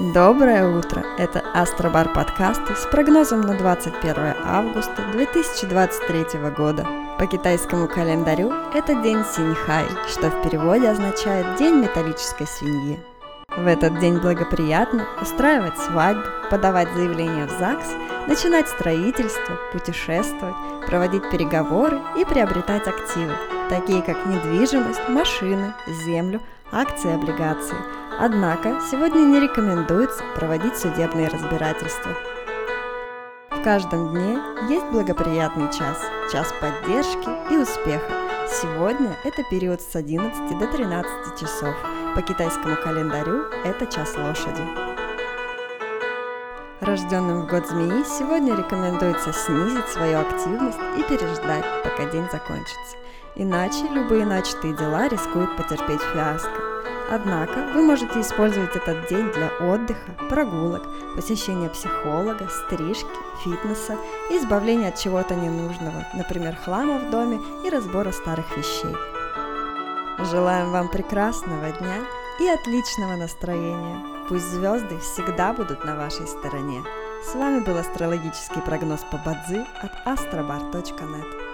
Доброе утро! Это Астробар подкасты с прогнозом на 21 августа 2023 года. По китайскому календарю это день Синьхай, что в переводе означает День металлической свиньи. В этот день благоприятно устраивать свадьбу, подавать заявление в ЗАГС, начинать строительство, путешествовать, проводить переговоры и приобретать активы, такие как недвижимость, машины, землю, акции облигации. Однако сегодня не рекомендуется проводить судебные разбирательства. В каждом дне есть благоприятный час, час поддержки и успеха. Сегодня это период с 11 до 13 часов. По китайскому календарю это час лошади. Рожденным в год змеи сегодня рекомендуется снизить свою активность и переждать, пока день закончится. Иначе любые начатые дела рискуют потерпеть фиаско. Однако вы можете использовать этот день для отдыха, прогулок, посещения психолога, стрижки, фитнеса и избавления от чего-то ненужного, например, хлама в доме и разбора старых вещей. Желаем вам прекрасного дня и отличного настроения. Пусть звезды всегда будут на вашей стороне. С вами был астрологический прогноз по Бадзи от astrobar.net.